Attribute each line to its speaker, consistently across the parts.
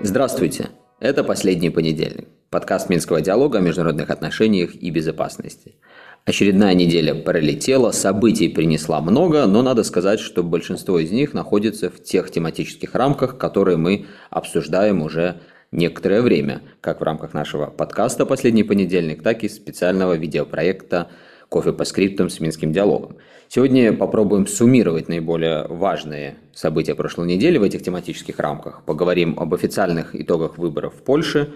Speaker 1: Здравствуйте! Это «Последний понедельник» – подкаст Минского диалога о международных отношениях и безопасности. Очередная неделя пролетела, событий принесла много, но надо сказать, что большинство из них находится в тех тематических рамках, которые мы обсуждаем уже некоторое время, как в рамках нашего подкаста «Последний понедельник», так и специального видеопроекта «Кофе по скриптам» с Минским диалогом. Сегодня попробуем суммировать наиболее важные события прошлой недели в этих тематических рамках. Поговорим об официальных итогах выборов в Польше,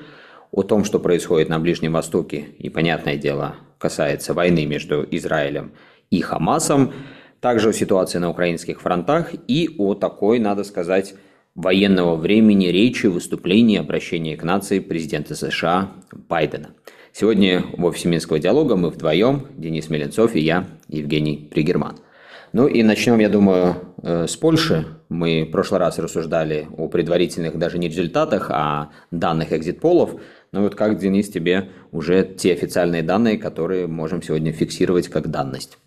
Speaker 1: о том, что происходит на Ближнем Востоке, и, понятное дело, касается войны между Израилем и Хамасом, также о ситуации на украинских фронтах и о такой, надо сказать, военного времени речи, выступлений, обращения к нации президента США Байдена. Сегодня в офисе Минского диалога мы вдвоем, Денис Меленцов и я, Евгений Пригерман. Ну и начнем, я думаю, э, с Польши. Мы в прошлый раз рассуждали о предварительных даже не результатах, а данных экзит-полов. Ну вот как, Денис, тебе уже те официальные данные, которые можем сегодня фиксировать как данность?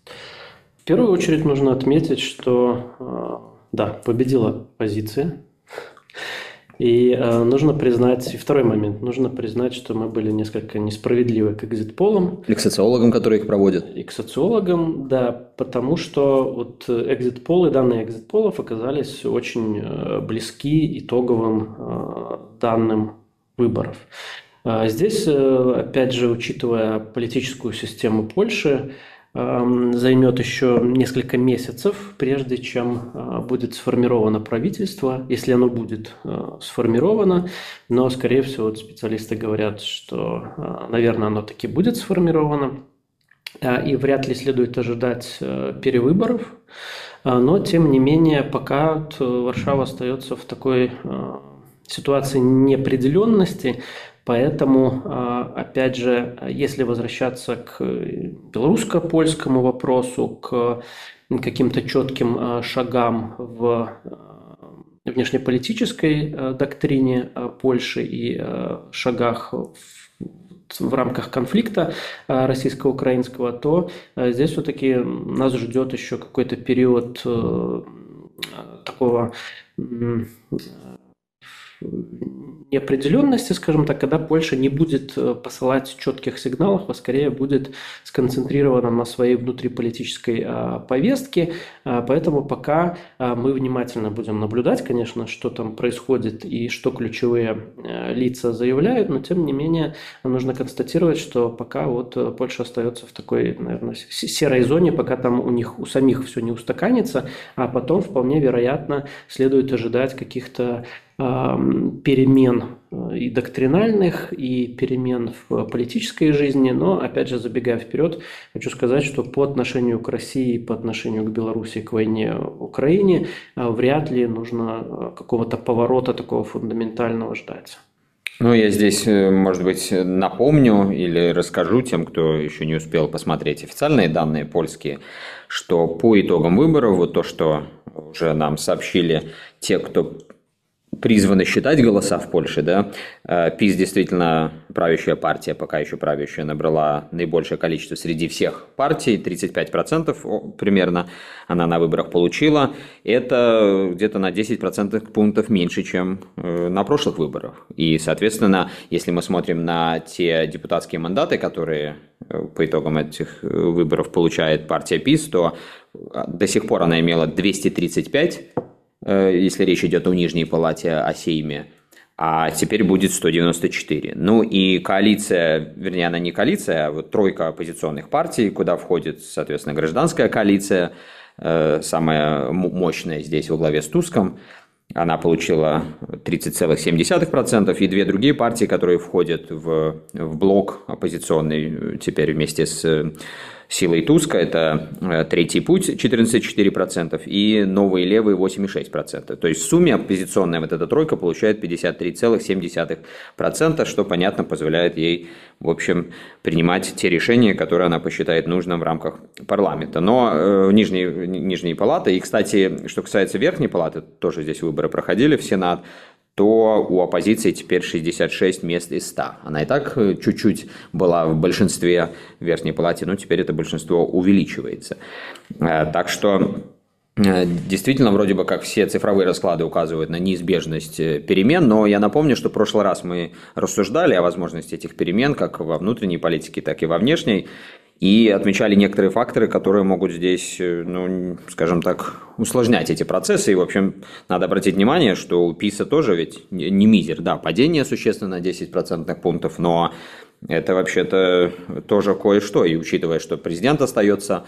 Speaker 2: В первую очередь нужно отметить, что э, да, победила позиция. И э, нужно признать, и второй момент, нужно признать, что мы были несколько несправедливы к экзит-полам.
Speaker 1: И к социологам, которые их проводят.
Speaker 2: И к социологам, да, потому что вот экзит-полы, данные экзит-полов оказались очень э, близки итоговым э, данным выборов. А здесь, э, опять же, учитывая политическую систему Польши, займет еще несколько месяцев, прежде чем э, будет сформировано правительство, если оно будет э, сформировано. Но, скорее всего, вот специалисты говорят, что, наверное, оно таки будет сформировано. И вряд ли следует ожидать перевыборов. Но, тем не менее, пока Варшава остается в такой ситуации неопределенности, Поэтому, а, опять же, если возвращаться к белорусско-польскому вопросу, к каким-то четким а, шагам в а, внешнеполитической доктрине Польши и шагах в в рамках конфликта российско-украинского, то здесь все-таки нас ждет еще какой-то период такого неопределенности, скажем так, когда Польша не будет э, посылать четких сигналов, а скорее будет сконцентрирована на своей внутриполитической а, повестке. А, поэтому пока а, мы внимательно будем наблюдать, конечно, что там происходит и что ключевые э, лица заявляют, но тем не менее нужно констатировать, что пока вот э, Польша остается в такой, наверное, серой зоне, пока там у них у самих все не устаканится, а потом вполне вероятно следует ожидать каких-то перемен э, и доктринальных, и перемен в политической жизни. Но, опять же, забегая вперед, хочу сказать, что по отношению к России, по отношению к Беларуси, к войне в Украине, э, вряд ли нужно э, какого-то поворота такого фундаментального ждать.
Speaker 1: Ну, я здесь, может быть, напомню или расскажу тем, кто еще не успел посмотреть официальные данные польские, что по итогам выборов, вот то, что уже нам сообщили те, кто призваны считать голоса в Польше, да, э, ПИС действительно правящая партия, пока еще правящая, набрала наибольшее количество среди всех партий, 35% примерно она на выборах получила. Это где-то на 10% пунктов меньше, чем э, на прошлых выборах. И, соответственно, если мы смотрим на те депутатские мандаты, которые э, по итогам этих выборов получает партия ПИС, то до сих пор она имела 235 Э, если речь идет о Нижней Палате, о Сейме, а теперь будет 194. Ну и коалиция, вернее, она не коалиция, а вот тройка оппозиционных партий, куда входит, соответственно, гражданская коалиция, э, самая мощная здесь во главе с Туском, она получила 30,7%, и две другие партии, которые входят в, в блок оппозиционный теперь вместе с Силой Туска это э, третий путь 14,4% и новые левые 8,6%. То есть в сумме оппозиционная вот эта тройка получает 53,7%, что, понятно, позволяет ей, в общем, принимать те решения, которые она посчитает нужным в рамках парламента. Но э, нижние, нижние палаты, и, кстати, что касается верхней палаты, тоже здесь выборы проходили в Сенат, то у оппозиции теперь 66 мест из 100. Она и так э, чуть-чуть была в большинстве Верхней Палате, но теперь это большинство увеличивается. Э, так что э, Действительно, вроде бы как все цифровые расклады указывают на неизбежность перемен, но я напомню, что в прошлый раз мы рассуждали о возможности этих перемен как во внутренней политике, так и во внешней и отмечали некоторые факторы, которые могут здесь, э, ну, скажем так, усложнять эти процессы. И, в общем, надо обратить внимание, что у ПИСа тоже ведь не мизер, да, падение существенно на 10 процентных пунктов, но это вообще-то тоже кое-что. И учитывая, что президент остается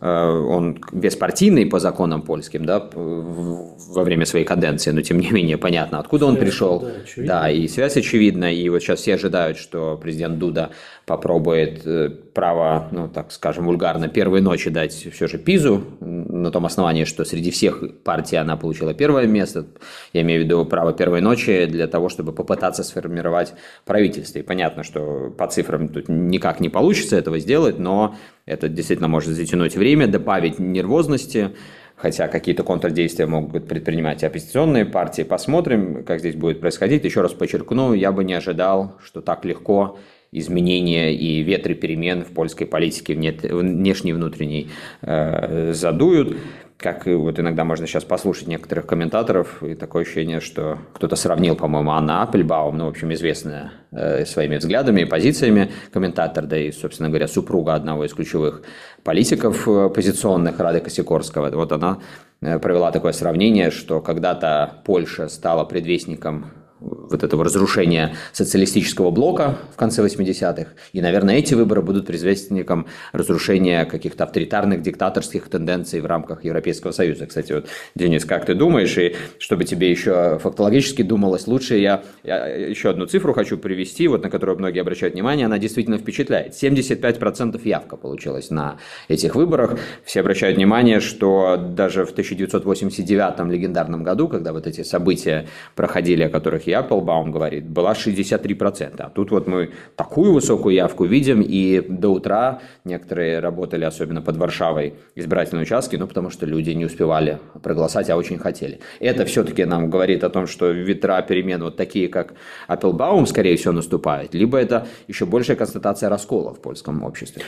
Speaker 1: Э, он беспартийный по законам польским, да, во время своей каденции, но тем не менее понятно, откуда связь, он пришел. Да, да, и связь очевидна, и вот сейчас все ожидают, что президент Дуда попробует э, право, ну, так скажем, вульгарно, первой ночи дать все же Пизу, на том основании, что среди всех партий она получила первое место, я имею в виду право первой ночи для того, чтобы попытаться сформировать правительство. И понятно, что по цифрам тут никак не получится этого сделать, но это действительно может затянуть время, добавить нервозности, хотя какие-то контрдействия могут предпринимать и оппозиционные партии. Посмотрим, как здесь будет происходить. Еще раз подчеркну, я бы не ожидал, что так легко изменения и ветры перемен в польской политике внешней и внутренней э, задуют как вот иногда можно сейчас послушать некоторых комментаторов, и такое ощущение, что кто-то сравнил, по-моему, Анна Аппельбаум, ну, в общем, известная э, своими взглядами и позициями комментатор, да и, собственно говоря, супруга одного из ключевых политиков оппозиционных, Рады Косикорского. Вот она э, провела такое сравнение, что когда-то Польша стала предвестником вот этого разрушения социалистического блока в конце 80-х. И, наверное, эти выборы будут предвестником разрушения каких-то авторитарных, диктаторских тенденций в рамках Европейского Союза. Кстати, вот, Денис, как ты думаешь, и чтобы тебе еще фактологически думалось лучше, я, я еще одну цифру хочу привести, вот на которую многие обращают внимание, она действительно впечатляет. 75% явка получилась на этих выборах. Все обращают внимание, что даже в 1989 легендарном году, когда вот эти события проходили, о которых я Applebaum говорит, была 63%. А тут вот мы такую высокую явку видим, и до утра некоторые работали, особенно под Варшавой, избирательные участки, ну, потому что люди не успевали проголосовать, а очень хотели. Это все-таки нам говорит о том, что ветра перемен вот такие, как Applebaum, скорее всего, наступают, либо это еще большая констатация раскола в польском обществе.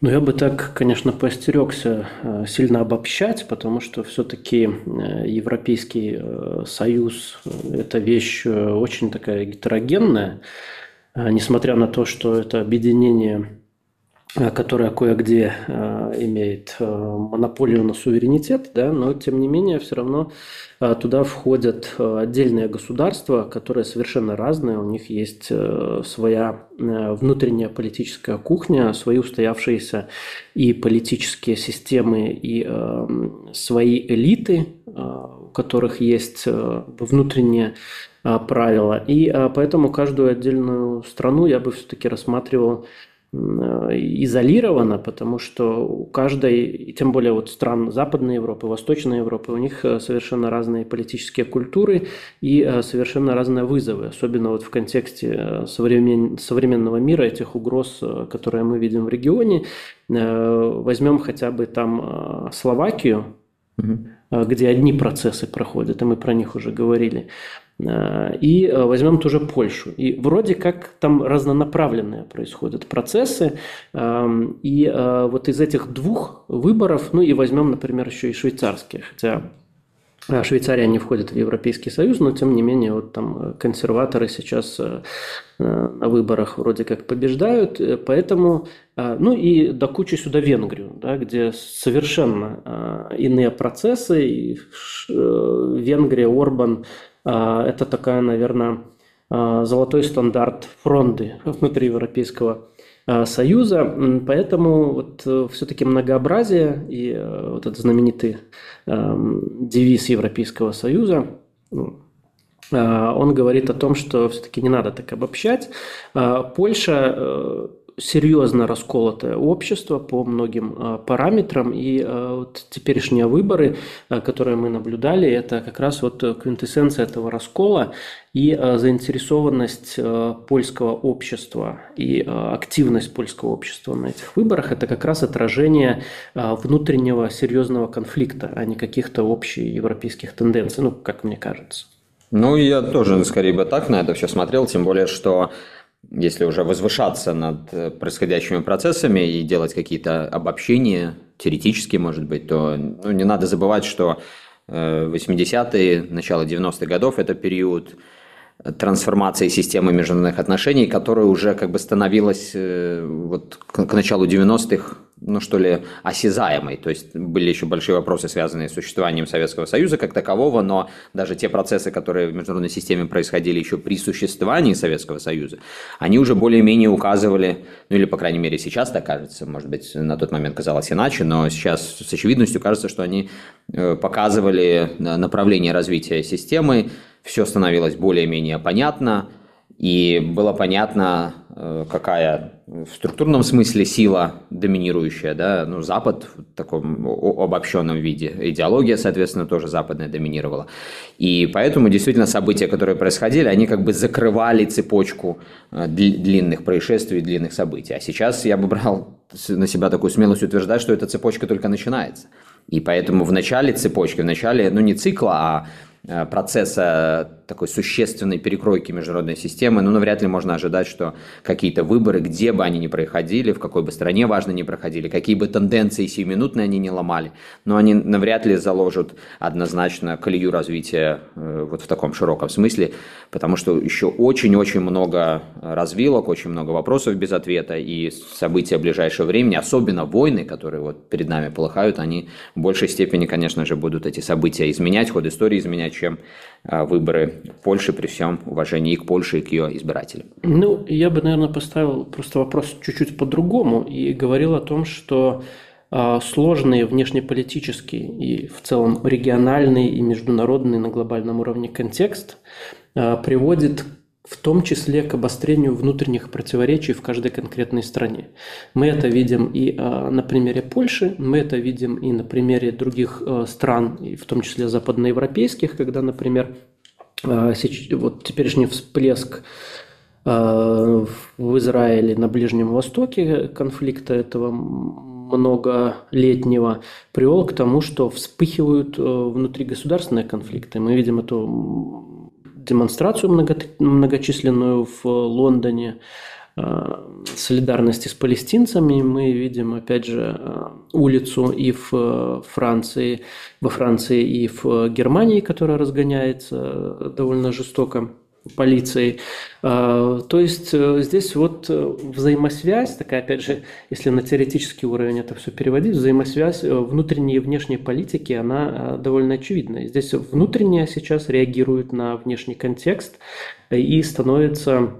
Speaker 2: Ну, я бы так, конечно, постерегся э, сильно обобщать, потому что все-таки э, Европейский э, Союз – это вещь очень такая гетерогенная, несмотря на то, что это объединение которая кое-где э, имеет э, монополию на суверенитет, да, но тем не менее все равно туда входят отдельные государства, которые совершенно разные, у них есть своя внутренняя политическая кухня, свои устоявшиеся и политические системы, и свои элиты, у которых есть внутренние правила. И поэтому каждую отдельную страну я бы все-таки рассматривал Э, изолировано, потому что у каждой, тем более вот стран Западной Европы, Восточной Европы, у них э, совершенно разные политические культуры и э, совершенно разные вызовы, особенно вот в контексте современ... современного мира, этих угроз, которые мы видим в регионе. Возьмем хотя бы там Словакию, угу. где одни процессы проходят, и мы про них уже говорили. Э, и э, возьмем тоже Польшу. И вроде как там разнонаправленные происходят процессы. Эм, и э, вот из этих двух выборов, ну и возьмем, например, еще и швейцарские, хотя Швейцария не входит в Европейский Союз, но тем не менее вот там консерваторы сейчас на выборах вроде как побеждают, поэтому, ну и до кучи сюда Венгрию, да, где совершенно иные процессы, и Венгрия, Орбан это такая, наверное, а, золотой стандарт фронты внутри Европейского а, Союза. Поэтому вот э, все-таки многообразие и э, вот этот знаменитый девиз Европейского Союза, ну, он говорит о том, что все-таки не надо так обобщать. Польша э, серьезно расколотое общество по многим э, параметрам, и э, вот теперешние выборы, э, которые мы наблюдали, это как раз вот квинтэссенция этого раскола и заинтересованность польского общества и активность польского общества на этих выборах – это как раз отражение внутреннего серьезного конфликта, а не каких-то общих европейских тенденций, ну, как мне кажется.
Speaker 1: Ну, я тоже скорее бы так на это все смотрел, тем более, что если уже возвышаться над э, происходящими процессами и делать какие-то обобщения, теоретические, может быть, то ну, не надо забывать, что 80-е, э, начало 90-х годов – это период трансформации системы международных отношений, которая уже как бы становилась э, вот к началу 90-х, ну что ли, осязаемой. То есть были еще большие вопросы, связанные с существованием Советского Союза как такового, но даже те процессы, которые в международной системе происходили еще при существовании Советского Союза, они уже более-менее указывали, ну или, по крайней мере, сейчас так кажется, может быть, на тот момент казалось иначе, но сейчас с очевидностью кажется, что они э, показывали направление развития системы, все становилось более-менее понятно, и было понятно, э, какая в структурном смысле сила доминирующая, да, ну, Запад в таком обобщенном виде, идеология, соответственно, тоже западная доминировала. И поэтому действительно события, которые происходили, они как бы закрывали цепочку э, длинных происшествий, длинных событий. А сейчас я бы брал на себя такую смелость утверждать, что эта цепочка только начинается. И поэтому в начале цепочки, в начале, ну не цикла, а Э, процесса такой существенной перекройки международной системы, ну, навряд ли можно ожидать, что какие-то выборы, где бы они ни проходили, в какой бы стране важно ни проходили, какие бы тенденции сиюминутные они не ломали, но они навряд ли заложат однозначно колею развития э, вот в таком широком смысле, потому что еще очень-очень много развилок, очень много вопросов без ответа, и события ближайшего времени, особенно войны, которые вот перед нами полыхают, они в большей степени, конечно же, будут эти события изменять, ход истории изменять, чем выборы Польши при всем уважении и к Польше, и к ее избирателям.
Speaker 2: Ну, я бы, наверное, поставил просто вопрос чуть-чуть по-другому и говорил о том, что а, сложный внешнеполитический и в целом региональный и международный на глобальном уровне контекст а, приводит в том числе к обострению внутренних противоречий в каждой конкретной стране. Мы это видим и э, на примере Польши, мы это видим и на примере других э, стран, и в том числе западноевропейских, когда, например, э, вот теперешний всплеск в Израиле на Ближнем Востоке конфликта этого многолетнего привел к тому, что вспыхивают внутригосударственные конфликты. Мы видим эту демонстрацию много, многочисленную в Лондоне э, солидарности с палестинцами. Мы видим, опять же, э, улицу и в э, Франции, во Франции, и в Германии, которая разгоняется довольно жестоко полицией. А, то есть э, здесь вот э, взаимосвязь, такая, опять же, если на теоретический уровень это все переводить, взаимосвязь э, внутренней и внешней политики, она довольно очевидна. Здесь внутренняя сейчас реагирует на внешний контекст и становится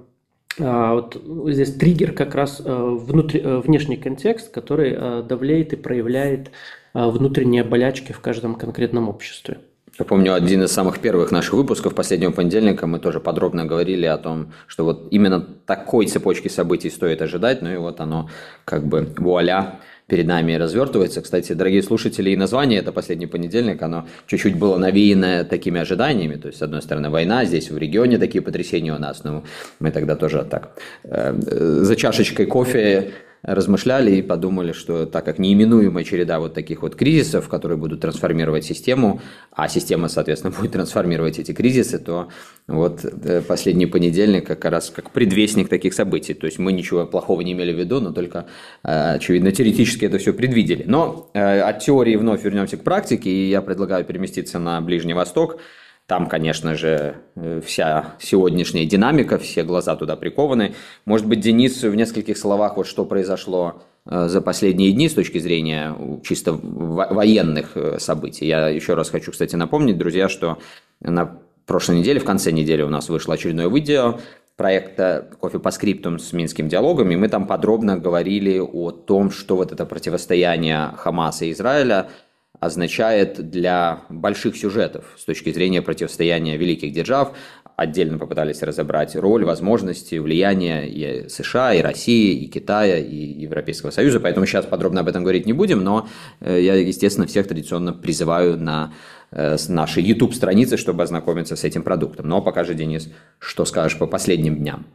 Speaker 2: вот здесь триггер как раз внутри, внешний контекст, который давляет и проявляет внутренние болячки в каждом конкретном обществе.
Speaker 1: Я помню, один из самых первых наших выпусков последнего понедельника мы тоже подробно говорили о том, что вот именно такой цепочки событий стоит ожидать, ну и вот оно как бы вуаля перед нами развертывается. Кстати, дорогие слушатели, и название это последний понедельник, оно чуть-чуть было навеяно такими ожиданиями. То есть, с одной стороны, война, здесь в регионе такие потрясения у нас, но мы тогда тоже так э, за чашечкой кофе размышляли и подумали, что так как неименуемая череда вот таких вот кризисов, которые будут трансформировать систему, а система, соответственно, будет трансформировать эти кризисы, то вот э, последний понедельник как раз как предвестник таких событий. То есть мы ничего плохого не имели в виду, но только, э, очевидно, теоретически это все предвидели. Но э, от теории вновь вернемся к практике, и я предлагаю переместиться на Ближний Восток. Там, конечно же, э, вся сегодняшняя динамика, все глаза туда прикованы. Может быть, Денис в нескольких словах, вот что произошло э, за последние дни с точки зрения чисто военных э, событий. Я еще раз хочу, кстати, напомнить, друзья, что на прошлой неделе, в конце недели у нас вышло очередное видео проекта «Кофе по скриптум» с Минским диалогом, и мы там подробно говорили о том, что вот это противостояние Хамаса и Израиля – означает для больших сюжетов с точки зрения противостояния великих держав. Отдельно попытались разобрать роль, возможности, влияние и США, и России, и Китая, и Европейского Союза. Поэтому сейчас подробно об этом говорить не будем, но э, я, естественно, всех традиционно призываю на э, нашей YouTube-странице, чтобы ознакомиться с этим продуктом. Но покажи, Денис, что скажешь по последним дням.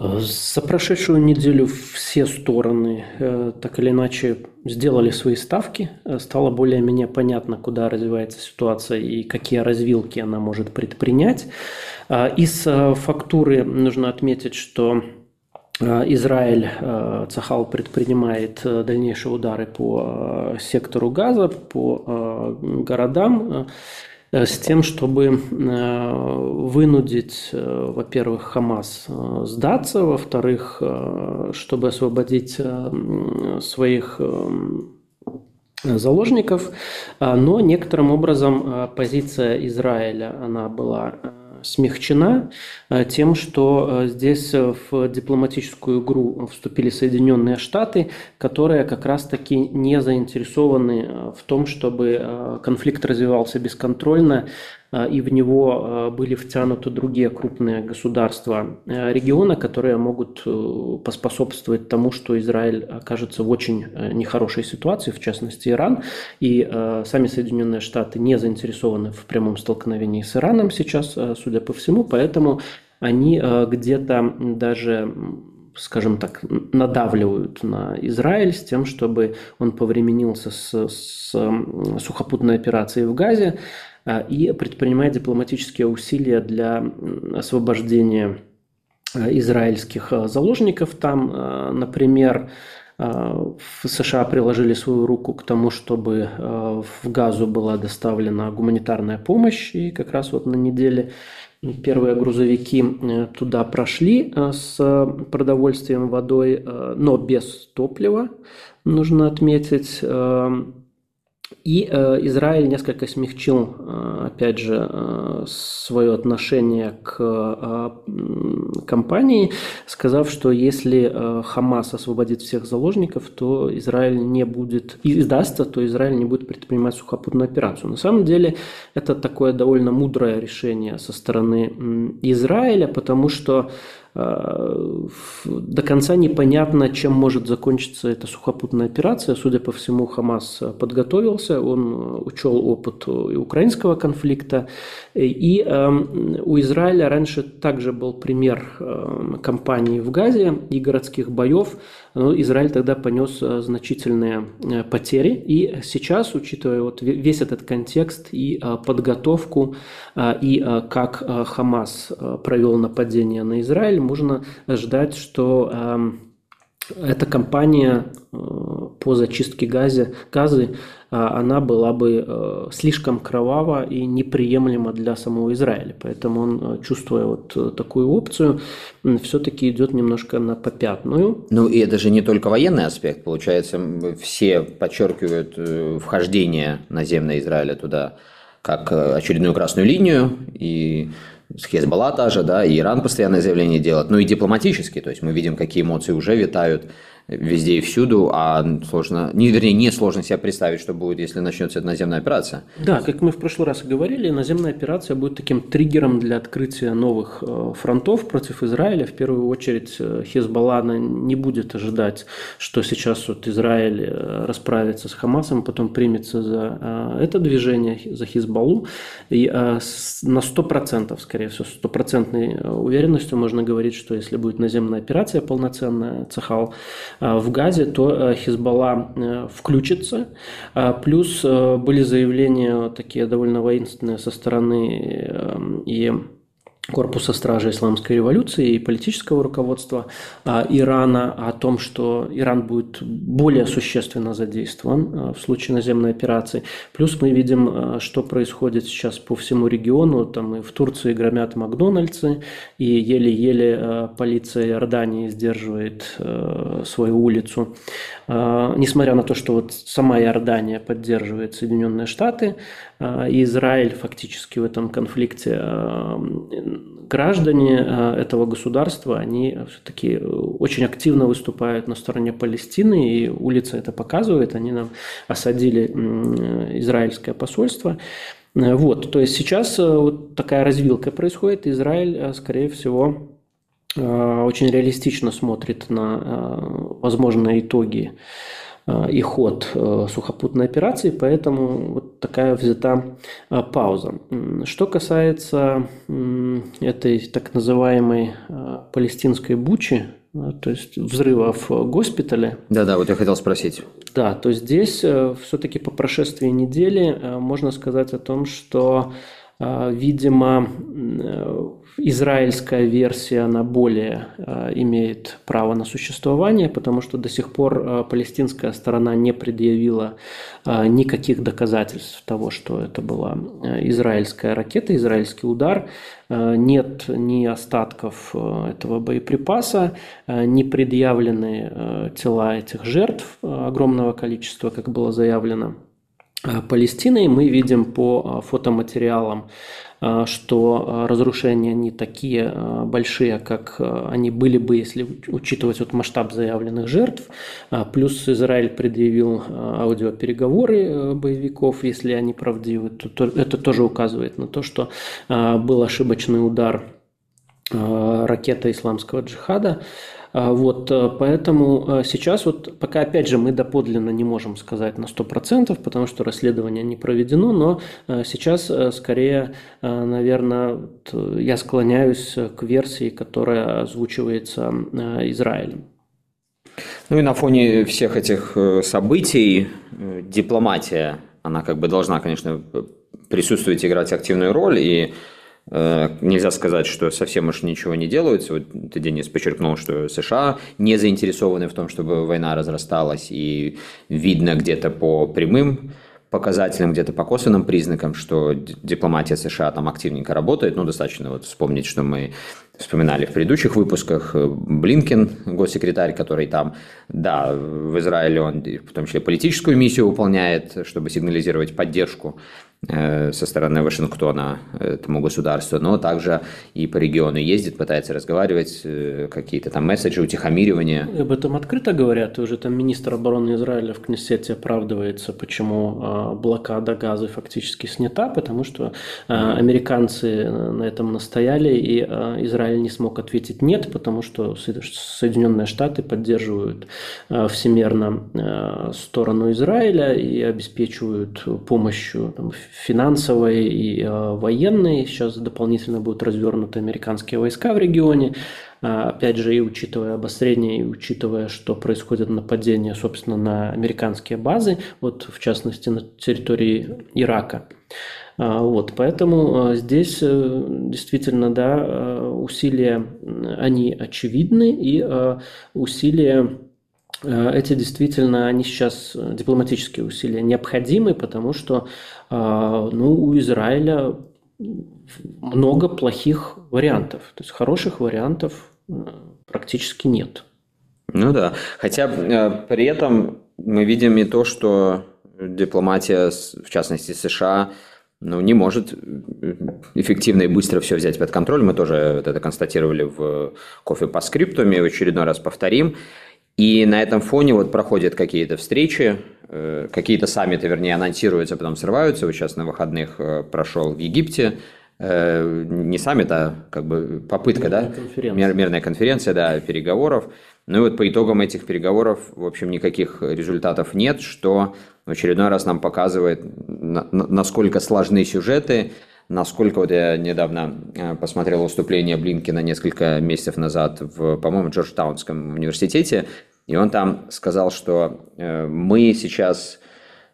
Speaker 2: За прошедшую неделю все стороны э, так или иначе сделали свои ставки. Э, стало более-менее понятно, куда развивается ситуация и какие развилки она может предпринять. Э, из фактуры нужно отметить, что Израиль, Цахал предпринимает дальнейшие удары по сектору газа, по городам. Э, с тем, чтобы э, вынудить, э, во-первых, Хамас сдаться, во-вторых, чтобы освободить своих заложников, но некоторым образом позиция Израиля, она была смягчена э, тем, что э, здесь э, в дипломатическую игру вступили Соединенные Штаты, которые как раз-таки не заинтересованы в том, чтобы конфликт развивался бесконтрольно, и в него а, были втянуты другие крупные государства а, региона, которые могут э, поспособствовать тому, что Израиль окажется в очень э, нехорошей ситуации, в частности Иран, и сами Соединенные Штаты не заинтересованы в прямом столкновении с Ираном сейчас, судя по всему, поэтому они где-то даже скажем так, надавливают на Израиль с тем, чтобы он повременился с, с сухопутной операцией в Газе, а, и предпринимает дипломатические усилия для освобождения а, израильских а, заложников там. Например, в США приложили свою руку к тому, чтобы в Газу была доставлена гуманитарная помощь, и как раз вот на неделе первые грузовики э, туда прошли с продовольствием, водой, но без топлива, нужно отметить. И э, Израиль несколько смягчил, э, опять же, э, свое отношение к э, компании, сказав, что если э, Хамас освободит всех заложников, то Израиль не будет, и то Израиль не будет предпринимать сухопутную операцию. На самом деле это такое довольно мудрое решение со стороны Израиля, потому что до конца непонятно, чем может закончиться эта сухопутная операция. Судя по всему, Хамас подготовился, он учел опыт украинского конфликта. И эм, у Израиля раньше также был пример кампании в Газе и городских боев. Израиль тогда понес э, значительные э, потери. И сейчас, учитывая вот весь этот контекст и подготовку, и как Хамас провел нападение на Израиль, можно ждать, что эм, эта кампания э, по зачистке газа, газы, она была бы э, слишком кровава и неприемлема для самого Израиля. Поэтому он, э, чувствуя вот такую опцию, все-таки идет немножко на попятную.
Speaker 1: Ну и это же не только военный аспект. Получается, все подчеркивают вхождение наземное Израиля туда как очередную красную линию, и с Хезбалла та же, да, и Иран постоянное заявление делает, ну и дипломатически, то есть мы видим, какие эмоции уже витают везде и всюду, а сложно, не, вернее, не сложно себе представить, что будет, если начнется эта наземная операция.
Speaker 2: Да, как мы в прошлый раз говорили, наземная операция будет таким триггером для открытия новых э, фронтов против Израиля. В первую очередь э, Хезбалла не будет ожидать, что сейчас вот Израиль э, расправится с Хамасом, потом примется за это движение, за Хезбаллу. И на 100%, скорее всего, стопроцентной уверенностью можно говорить, что если будет наземная операция полноценная, Цахал в Газе, то э, Хизбалла э, включится. Плюс были заявления такие довольно воинственные со стороны и корпуса стражи исламской революции и политического руководства а, Ирана о том, что Иран будет более существенно задействован а, в случае наземной операции. Плюс мы видим, а, что происходит сейчас по всему региону. Там и в Турции громят Макдональдсы, и еле-еле полиция Иордании сдерживает свою улицу. Несмотря на то, что вот сама Иордания поддерживает Соединенные Штаты, и Израиль фактически в этом конфликте граждане э, этого государства, они все-таки очень активно выступают на стороне Палестины, и улица это показывает, они нам осадили израильское посольство. Э, вот, то есть сейчас э, вот такая развилка происходит, Израиль, скорее всего, очень реалистично смотрит на возможные итоги и ход сухопутной операции, поэтому вот такая взята пауза. Что касается этой так называемой палестинской бучи, то есть взрывов в госпитале.
Speaker 1: Да-да, вот я хотел спросить.
Speaker 2: Да, то здесь все-таки по прошествии недели можно сказать о том, что видимо, э, израильская версия, она более а, имеет право на существование, потому что до сих пор а, палестинская сторона не предъявила никаких доказательств того, что это была израильская ракета, израильский удар. Нет ни остатков этого боеприпаса, не предъявлены тела этих жертв огромного количества, как было заявлено. Э, Палестиной. Мы видим по э, фотоматериалам, э, что разрушения не такие большие, как они были бы, если учитывать вот масштаб заявленных жертв. Плюс Израиль предъявил аудиопереговоры боевиков, если они правдивы. То это тоже указывает на то, что был ошибочный удар ракеты исламского джихада. А, вот, э, поэтому э, сейчас вот пока, опять же, мы доподлинно не можем сказать на 100%, потому что расследование не проведено, но э, сейчас скорее, наверное, я склоняюсь к версии, которая озвучивается Израилем.
Speaker 1: Ну и на фоне всех этих событий дипломатия, она как бы должна, конечно, присутствовать, играть активную роль, и нельзя сказать, что совсем уж ничего не делается. Вот ты, Денис, подчеркнул, что США не заинтересованы в том, чтобы война разрасталась, и видно где-то по прямым показателям, где-то по косвенным признакам, что дипломатия США там активненько работает. Ну, достаточно вот вспомнить, что мы вспоминали в предыдущих выпусках. Блинкен, госсекретарь, который там, да, в Израиле он в том числе политическую миссию выполняет, чтобы сигнализировать поддержку Э, со стороны Вашингтона этому государству, но также и по региону ездит, пытается разговаривать, э, какие-то там месседжи, утихомиривания.
Speaker 2: И об этом открыто говорят, и уже там министр обороны Израиля в Кнессете оправдывается, почему блокада газа фактически снята, потому что американцы на этом настояли, и Израиль не смог ответить нет, потому что Соединенные Штаты поддерживают всемерно сторону Израиля и обеспечивают помощью там, финансовой и э, военной. Сейчас дополнительно будут развернуты американские войска в регионе. А, опять же, и учитывая обострение, и учитывая, что происходит нападение, собственно, на американские базы, вот в частности на территории Ирака. А, вот, поэтому э, здесь э, действительно, да, усилия, они очевидны, и усилия эти действительно, они сейчас, дипломатические усилия, необходимы, потому что а, ну, у Израиля много плохих вариантов. То есть хороших вариантов э, практически нет.
Speaker 1: Ну да. Хотя э, при этом мы видим и то, что дипломатия, в частности США, ну, не может э, эффективно и быстро все взять под контроль. Мы тоже это констатировали в кофе по скриптуме, в очередной раз повторим. И на этом фоне вот проходят какие-то встречи, э, какие-то саммиты, вернее, анонсируются, потом срываются. Вот сейчас на выходных э, прошел в Египте э, не саммит, а как бы попытка, мирная да? Конференция. мирная конференция, да, переговоров. Ну и вот по итогам этих переговоров, в общем, никаких результатов нет, что в очередной раз нам показывает, насколько сложны сюжеты, насколько вот я недавно посмотрел выступление Блинкина несколько месяцев назад в, по-моему, Джорджтаунском университете, и он там сказал, что э, мы сейчас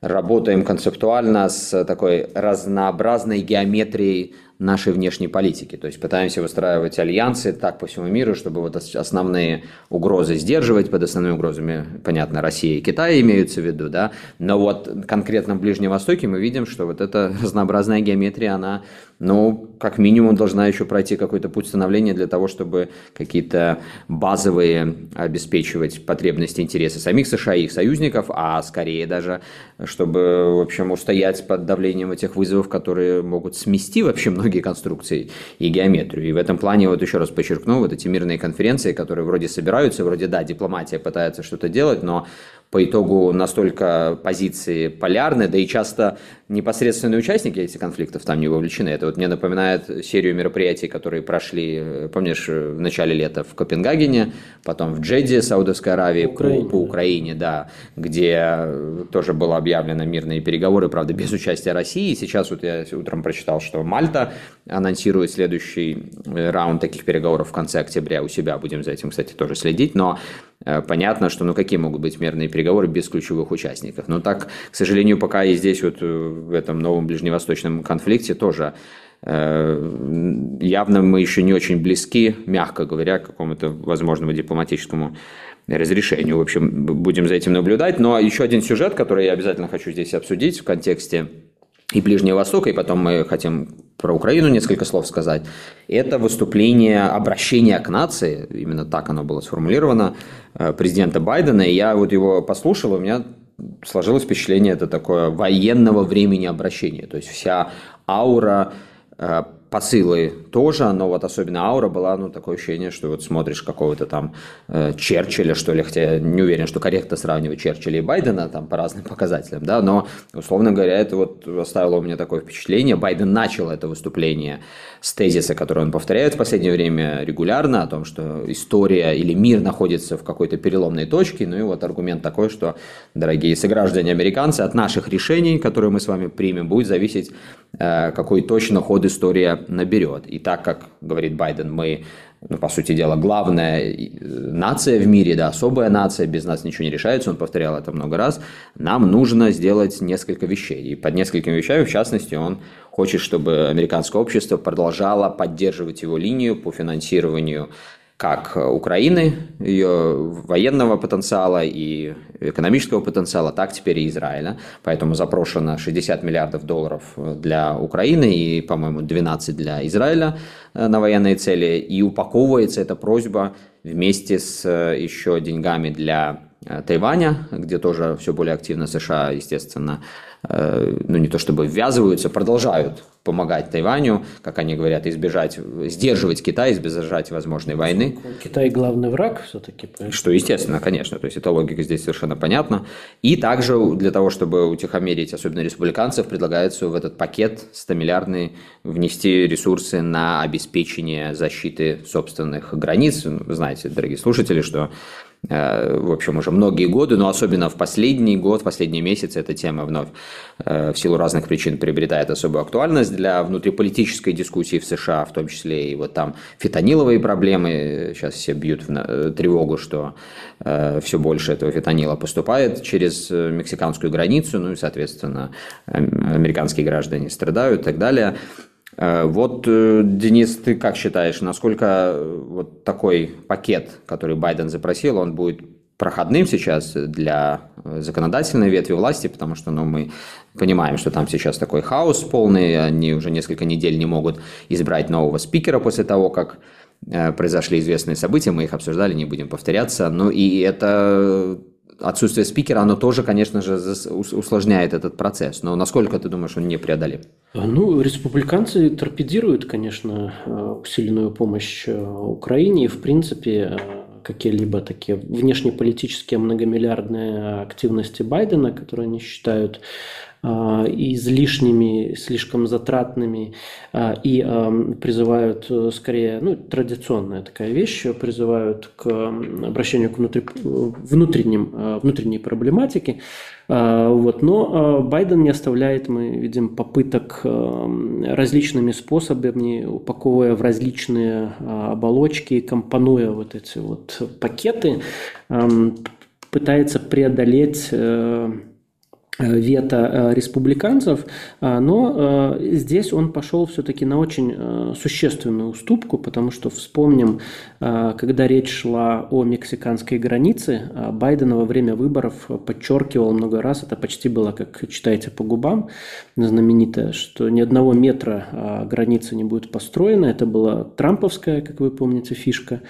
Speaker 1: работаем концептуально с такой разнообразной геометрией нашей внешней политики. То есть пытаемся выстраивать альянсы так по всему миру, чтобы вот основные угрозы сдерживать. Под основными угрозами, понятно, Россия и Китай имеются в виду, да. Но вот конкретно в Ближнем Востоке мы видим, что вот эта разнообразная геометрия, она ну, как минимум, должна еще пройти какой-то путь становления для того, чтобы какие-то базовые обеспечивать потребности, интересы самих США и их союзников, а скорее даже, чтобы, в общем, устоять под давлением этих вызовов, которые могут смести вообще многие конструкции и геометрию. И в этом плане, вот еще раз подчеркну, вот эти мирные конференции, которые вроде собираются, вроде, да, дипломатия пытается что-то делать, но по итогу настолько позиции полярны, да и часто непосредственные участники этих конфликтов там не вовлечены. Это вот мне напоминает серию мероприятий, которые прошли, э, помнишь, в начале лета в Копенгагене, потом в Джеде, Саудовской Аравии, по Украине, по, по Украине да, где тоже было объявлено мирные переговоры, правда, без участия России. Сейчас вот я утром прочитал, что Мальта анонсирует следующий э, раунд таких переговоров в конце октября у себя. Будем за этим, кстати, тоже следить. Но э, понятно, что ну какие могут быть мирные переговоры без ключевых участников. Но так, к сожалению, пока и здесь вот э, в этом новом ближневосточном конфликте тоже явно мы еще не очень близки, мягко говоря, к какому-то возможному дипломатическому разрешению. В общем, будем за этим наблюдать. Но еще один сюжет, который я обязательно хочу здесь обсудить в контексте и Ближнего Востока, и потом мы хотим про Украину несколько слов сказать. Это выступление, обращение к нации, именно так оно было сформулировано, э, президента Байдена. И я вот его послушал, у меня сложилось впечатление, это такое военного времени обращения. То есть вся аура э, посылы тоже, но вот особенно аура была, ну, такое ощущение, что вот смотришь какого-то там э, Черчилля, что ли, хотя не уверен, что корректно сравнивать Черчилля и Байдена там по разным показателям, да, но, условно говоря, это вот оставило у меня такое впечатление. Байден начал это выступление с тезиса, который он повторяет в последнее время регулярно, о том, что история или мир находится в какой-то переломной точке, ну и вот аргумент такой, что, дорогие сограждане американцы, от наших решений, которые мы с вами примем, будет зависеть, э, какой точно ход история наберет. И так как, говорит Байден, мы, ну, по сути дела, главная э, нация в мире, да, особая нация, без нас ничего не решается, он повторял это много раз, нам нужно сделать несколько вещей. И под несколькими вещами, в частности, он хочет, чтобы американское общество продолжало поддерживать его линию по финансированию как Украины, ее военного потенциала и экономического потенциала, так теперь и Израиля. Поэтому запрошено 60 миллиардов долларов для Украины и, по-моему, 12 для Израиля э, на военные цели. И упаковывается эта просьба вместе с э, еще деньгами для э, Тайваня, где тоже все более активно США, естественно, ну не то чтобы ввязываются, продолжают помогать Тайваню, как они говорят, избежать, сдерживать Китай, избежать возможной войны.
Speaker 2: Китай главный враг все-таки.
Speaker 1: Что естественно, конечно, то есть эта логика здесь совершенно понятна. И также для того, чтобы утихомирить, особенно республиканцев, предлагается в этот пакет 100-миллиардный внести ресурсы на обеспечение защиты собственных границ. Вы знаете, дорогие слушатели, что Э, в общем, уже многие годы, но особенно в последний год, в последние месяцы эта тема вновь э, в силу разных причин приобретает особую актуальность для внутриполитической дискуссии в США, в том числе и вот там фитониловые проблемы. Сейчас все бьют в э, тревогу, что все больше этого фитонила поступает через мексиканскую границу, ну и, соответственно, американские граждане страдают и так далее. Э, вот, э, Денис, ты как считаешь, насколько э, вот такой пакет, который Байден запросил, он будет проходным сейчас для законодательной ветви власти, потому что ну, мы понимаем, что там сейчас такой хаос полный, они уже несколько недель не могут избрать нового спикера после того, как произошли известные события, мы их обсуждали, не будем повторяться. Ну и это отсутствие спикера, оно тоже, конечно же, усложняет этот процесс. Но насколько ты думаешь, он не преодолим?
Speaker 2: Ну, республиканцы торпедируют, конечно, э, усиленную помощь э, Украине. И, в принципе, э, какие-либо такие внешнеполитические многомиллиардные активности Байдена, которые они считают излишними, слишком затратными а, и призывают э, скорее, ну, традиционная такая вещь, призывают к обращению к внутри, внутренним, а, внутренней проблематике. Вот. Но Байден не оставляет, мы видим, попыток различными способами, упаковывая в различные оболочки, компонуя вот эти вот пакеты, пытается преодолеть э, Э, вето э, республиканцев, а, но э, здесь он пошел все-таки на очень существенную уступку, потому что вспомним, когда речь шла о мексиканской границе, Байден во время выборов подчеркивал много раз, это почти было, как читаете по губам, знаменитое, что ни одного метра границы не будет построено. Это была трамповская, как вы помните, фишка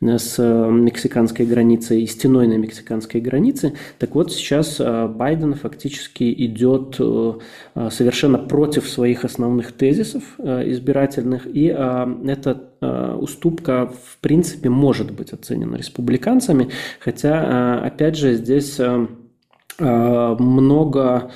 Speaker 2: с мексиканской границей и стеной на мексиканской границе. Так вот, сейчас Байден фактически идет совершенно против своих основных тезисов избирательных, и эта уступка в принципе может быть оценена республиканцами, хотя, опять же, здесь много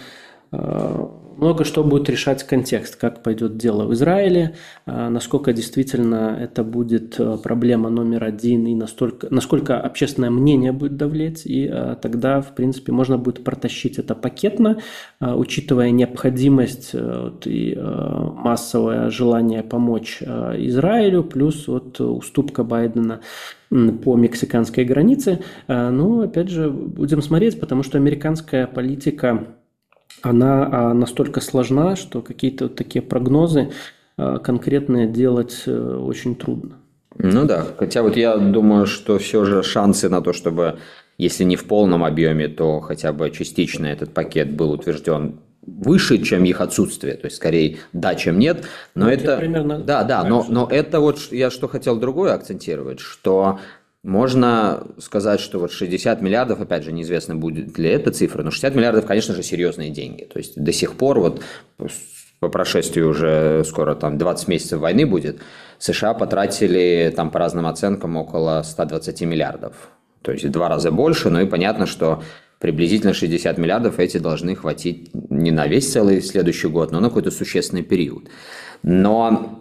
Speaker 2: много что будет решать контекст, как пойдет дело в Израиле, а, насколько действительно это будет э, проблема номер один и настолько, насколько общественное мнение будет давлеть, и а, тогда, в принципе, можно будет протащить это пакетно, а, учитывая необходимость вот, и массовое желание помочь Израилю, плюс вот уступка Байдена по мексиканской границе. Ну, опять же, будем смотреть, потому что американская политика она а, настолько сложна, что какие-то вот такие прогнозы а, конкретные делать э, очень трудно.
Speaker 1: Ну да, хотя вот я думаю, что все же шансы на то, чтобы, если не в полном объеме, то хотя бы частично этот пакет был утвержден выше, чем их отсутствие, то есть скорее да, чем нет, но ну, это примерно да, да, но но это вот я что хотел другое акцентировать, что можно сказать, что вот 60 миллиардов, опять же, неизвестно будет ли эта цифра, но 60 миллиардов, конечно же, серьезные деньги. То есть до сих пор вот по прошествию уже скоро там 20 месяцев войны будет, США потратили там по разным оценкам около 120 миллиардов. То есть в два раза больше, ну и понятно, что приблизительно 60 миллиардов эти должны хватить не на весь целый следующий год, но на какой-то существенный период. Но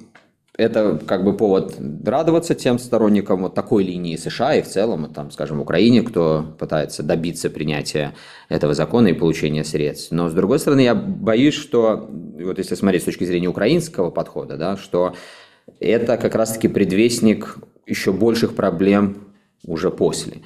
Speaker 1: это как бы повод радоваться тем сторонникам вот такой линии США и в целом, там, скажем, Украине, кто пытается добиться принятия этого закона и получения средств. Но, с другой стороны, я боюсь, что, вот если смотреть с точки зрения украинского подхода, да, что это как раз-таки предвестник еще больших проблем уже после.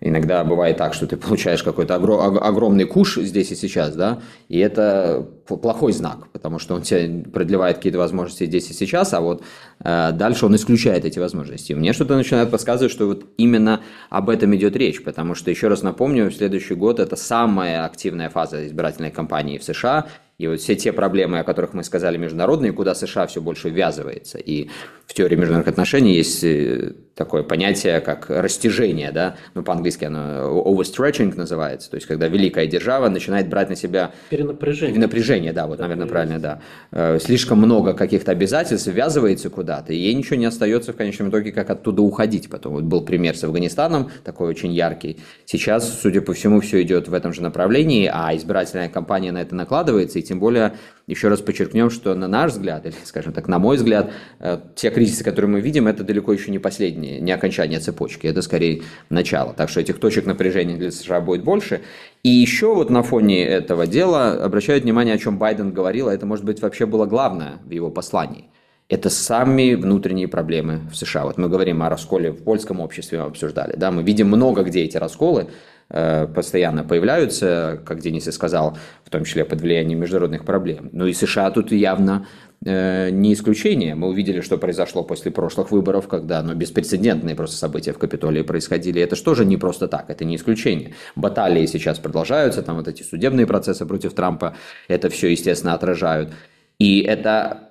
Speaker 1: Иногда бывает так, что ты получаешь какой-то огромный куш здесь и сейчас, да, и это плохой знак, потому что он тебе продлевает какие-то возможности здесь и сейчас, а вот э, дальше он исключает эти возможности. Мне что-то начинает подсказывать, что вот именно об этом идет речь, потому что, еще раз напомню, следующий год – это самая активная фаза избирательной кампании в США, и вот все те проблемы, о которых мы сказали, международные, куда США все больше ввязывается. И в теории международных отношений есть э, такое понятие, как растяжение, да, ну, по-английски оно overstretching называется, то есть, когда великая держава начинает брать на себя...
Speaker 2: Перенапряжение.
Speaker 1: Напряжение, да, вот, наверное, правильно, да. Э, слишком много каких-то обязательств ввязывается куда-то, и ей ничего не остается в конечном итоге, как оттуда уходить. Потом вот был пример с Афганистаном, такой очень яркий. Сейчас, судя по всему, все идет в этом же направлении, а избирательная кампания на это накладывается, и тем более еще раз подчеркнем, что на наш взгляд, или, скажем так, на мой взгляд, э, те кризисы, которые мы видим, это далеко еще не последние, не окончание цепочки, это скорее начало. Так что этих точек напряжения для США будет больше. И еще вот на фоне этого дела обращают внимание, о чем Байден говорил, а это, может быть, вообще было главное в его послании. Это сами внутренние проблемы в США. Вот мы говорим о расколе в польском обществе, мы обсуждали. Да? Мы видим много где эти расколы, постоянно появляются, как Денис и сказал, в том числе под влиянием международных проблем. Но и США тут явно э, не исключение. Мы увидели, что произошло после прошлых выборов, когда ну, беспрецедентные просто события в Капитолии происходили. Это же тоже не просто так, это не исключение. Баталии сейчас продолжаются, там вот эти судебные процессы против Трампа, это все, естественно, отражают. И это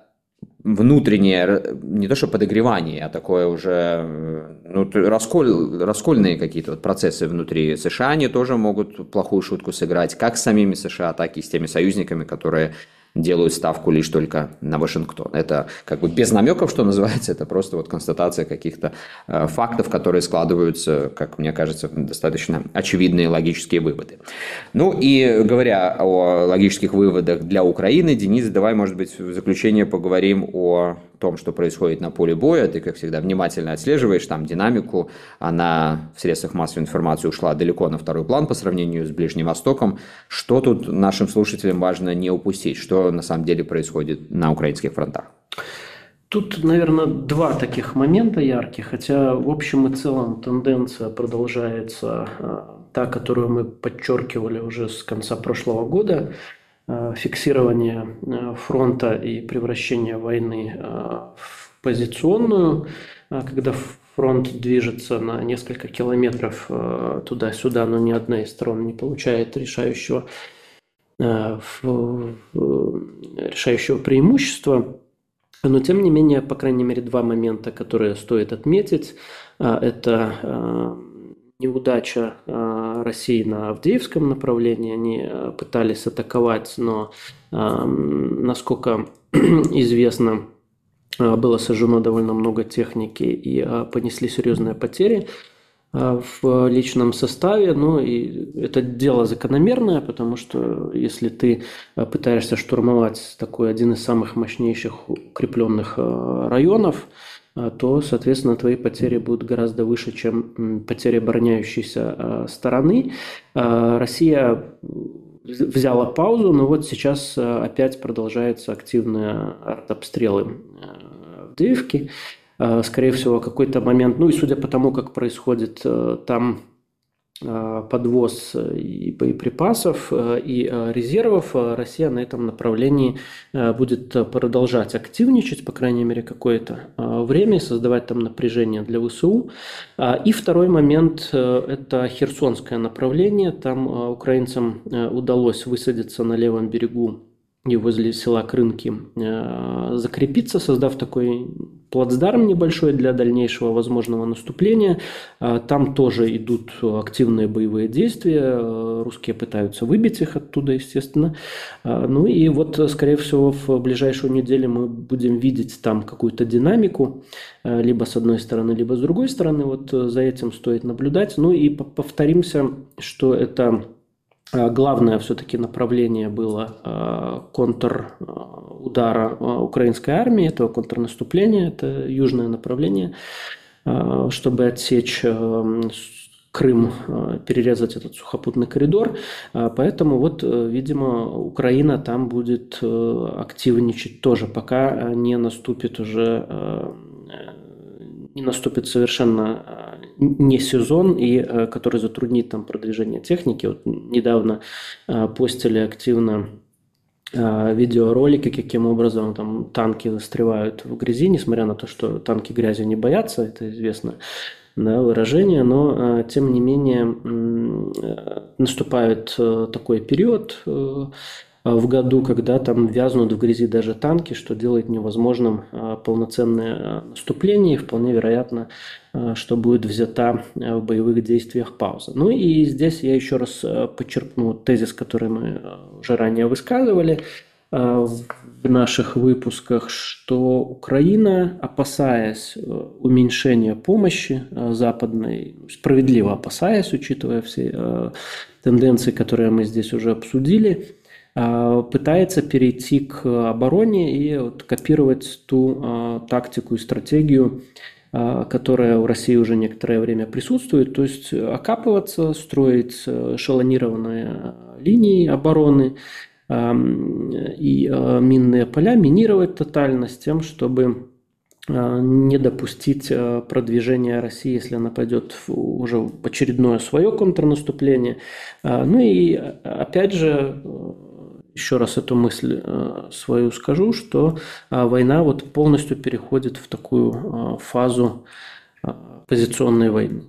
Speaker 1: внутреннее, не то что подогревание, а такое уже ну, расколь, раскольные какие-то вот процессы внутри США, они тоже могут плохую шутку сыграть, как с самими США, так и с теми союзниками, которые делают ставку лишь только на Вашингтон. Это как бы без намеков, что называется, это просто вот констатация каких-то э, фактов, которые складываются, как мне кажется, достаточно очевидные логические выводы. Ну и говоря о логических выводах для Украины, Денис, давай, может быть, в заключение поговорим о том, что происходит на поле боя. Ты, как всегда, внимательно отслеживаешь там динамику. Она в средствах массовой информации ушла далеко на второй план по сравнению с Ближним Востоком. Что тут нашим слушателям важно не упустить? Что на самом деле происходит на украинских фронтах?
Speaker 2: Тут, наверное, два таких момента ярких, хотя в общем и целом тенденция продолжается э, та, которую мы подчеркивали уже с конца прошлого года. Э, фиксирование э, фронта и превращение войны э, в позиционную, когда фронт движется на несколько километров туда-сюда, но ни одна из сторон не получает решающего, решающего преимущества. Но, тем не менее, по крайней мере, два момента, которые стоит отметить. Это неудача России на Авдеевском направлении. Они пытались атаковать, но, насколько известно, было сожжено довольно много техники и понесли серьезные потери. В личном составе, ну и это дело закономерное, потому что если ты пытаешься штурмовать такой один из самых мощнейших укрепленных районов, то, соответственно, твои потери будут гораздо выше, чем потери обороняющейся стороны. Россия взяла паузу, но вот сейчас опять продолжаются активные артобстрелы в. Э, скорее всего, какой-то момент, ну и судя по тому, как происходит э, там подвоз и боеприпасов, и резервов, Россия на этом направлении будет продолжать активничать, по крайней мере, какое-то время, создавать там напряжение для ВСУ. И второй момент – это Херсонское направление. Там украинцам удалось высадиться на левом берегу и возле села Крынки закрепиться, создав такой плацдарм небольшой для дальнейшего возможного наступления. А, там тоже идут активные боевые действия. Русские пытаются выбить их оттуда, естественно. Ну и вот, скорее всего, в ближайшую неделю мы будем видеть там какую-то динамику, либо с одной стороны, либо с другой стороны. Вот за этим стоит наблюдать. Ну и повторимся, что это Э, главное все-таки направление было э, контрудара э, украинской армии, этого контрнаступления, это южное направление, чтобы отсечь Крым, перерезать этот сухопутный коридор. Поэтому вот, видимо, Украина там будет активничать тоже, пока не наступит уже не наступит совершенно э, не сезон, и э, который затруднит там продвижение техники. Вот недавно э, постили активно видеоролики, каким образом там танки застревают в грязи, несмотря на то, что танки грязи не боятся, это известно да, выражение, но тем не менее наступает такой период, в году, когда там вязнут в грязи даже танки, что делает невозможным а, полноценное а, наступление, и вполне вероятно, что будет взята в боевых действиях пауза. Ну и здесь я еще раз подчеркну тезис, который мы уже ранее высказывали в наших выпусках, что Украина, опасаясь уменьшения помощи западной, справедливо опасаясь, учитывая все тенденции, которые мы здесь уже обсудили, а, пытается перейти к обороне и вот копировать ту а, тактику и стратегию, а, которая в России уже некоторое время присутствует, то есть окапываться, строить эшелонированные линии обороны и минные поля, минировать тотально с тем, чтобы не допустить продвижения России, если она пойдет уже в очередное свое контрнаступление. Ну и опять же еще раз эту мысль э, свою скажу, что э, война вот полностью переходит в такую э, фазу позиционной войны.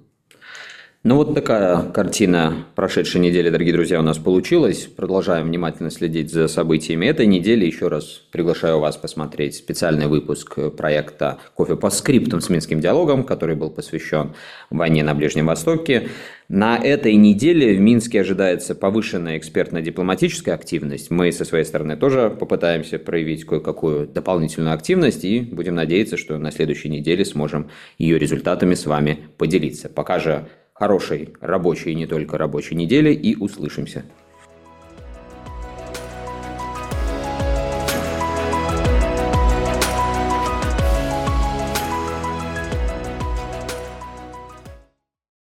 Speaker 1: Ну вот такая картина прошедшей недели, дорогие друзья, у нас получилась. Продолжаем внимательно следить за событиями этой недели. Еще раз приглашаю вас посмотреть специальный выпуск проекта «Кофе по скриптам» с Минским диалогом, который был посвящен войне на Ближнем Востоке. На этой неделе в Минске ожидается повышенная экспертно-дипломатическая активность. Мы со своей стороны тоже попытаемся проявить кое-какую дополнительную активность и будем надеяться, что на следующей неделе сможем ее результатами с вами поделиться. Пока же хорошей рабочей и не только рабочей недели и услышимся.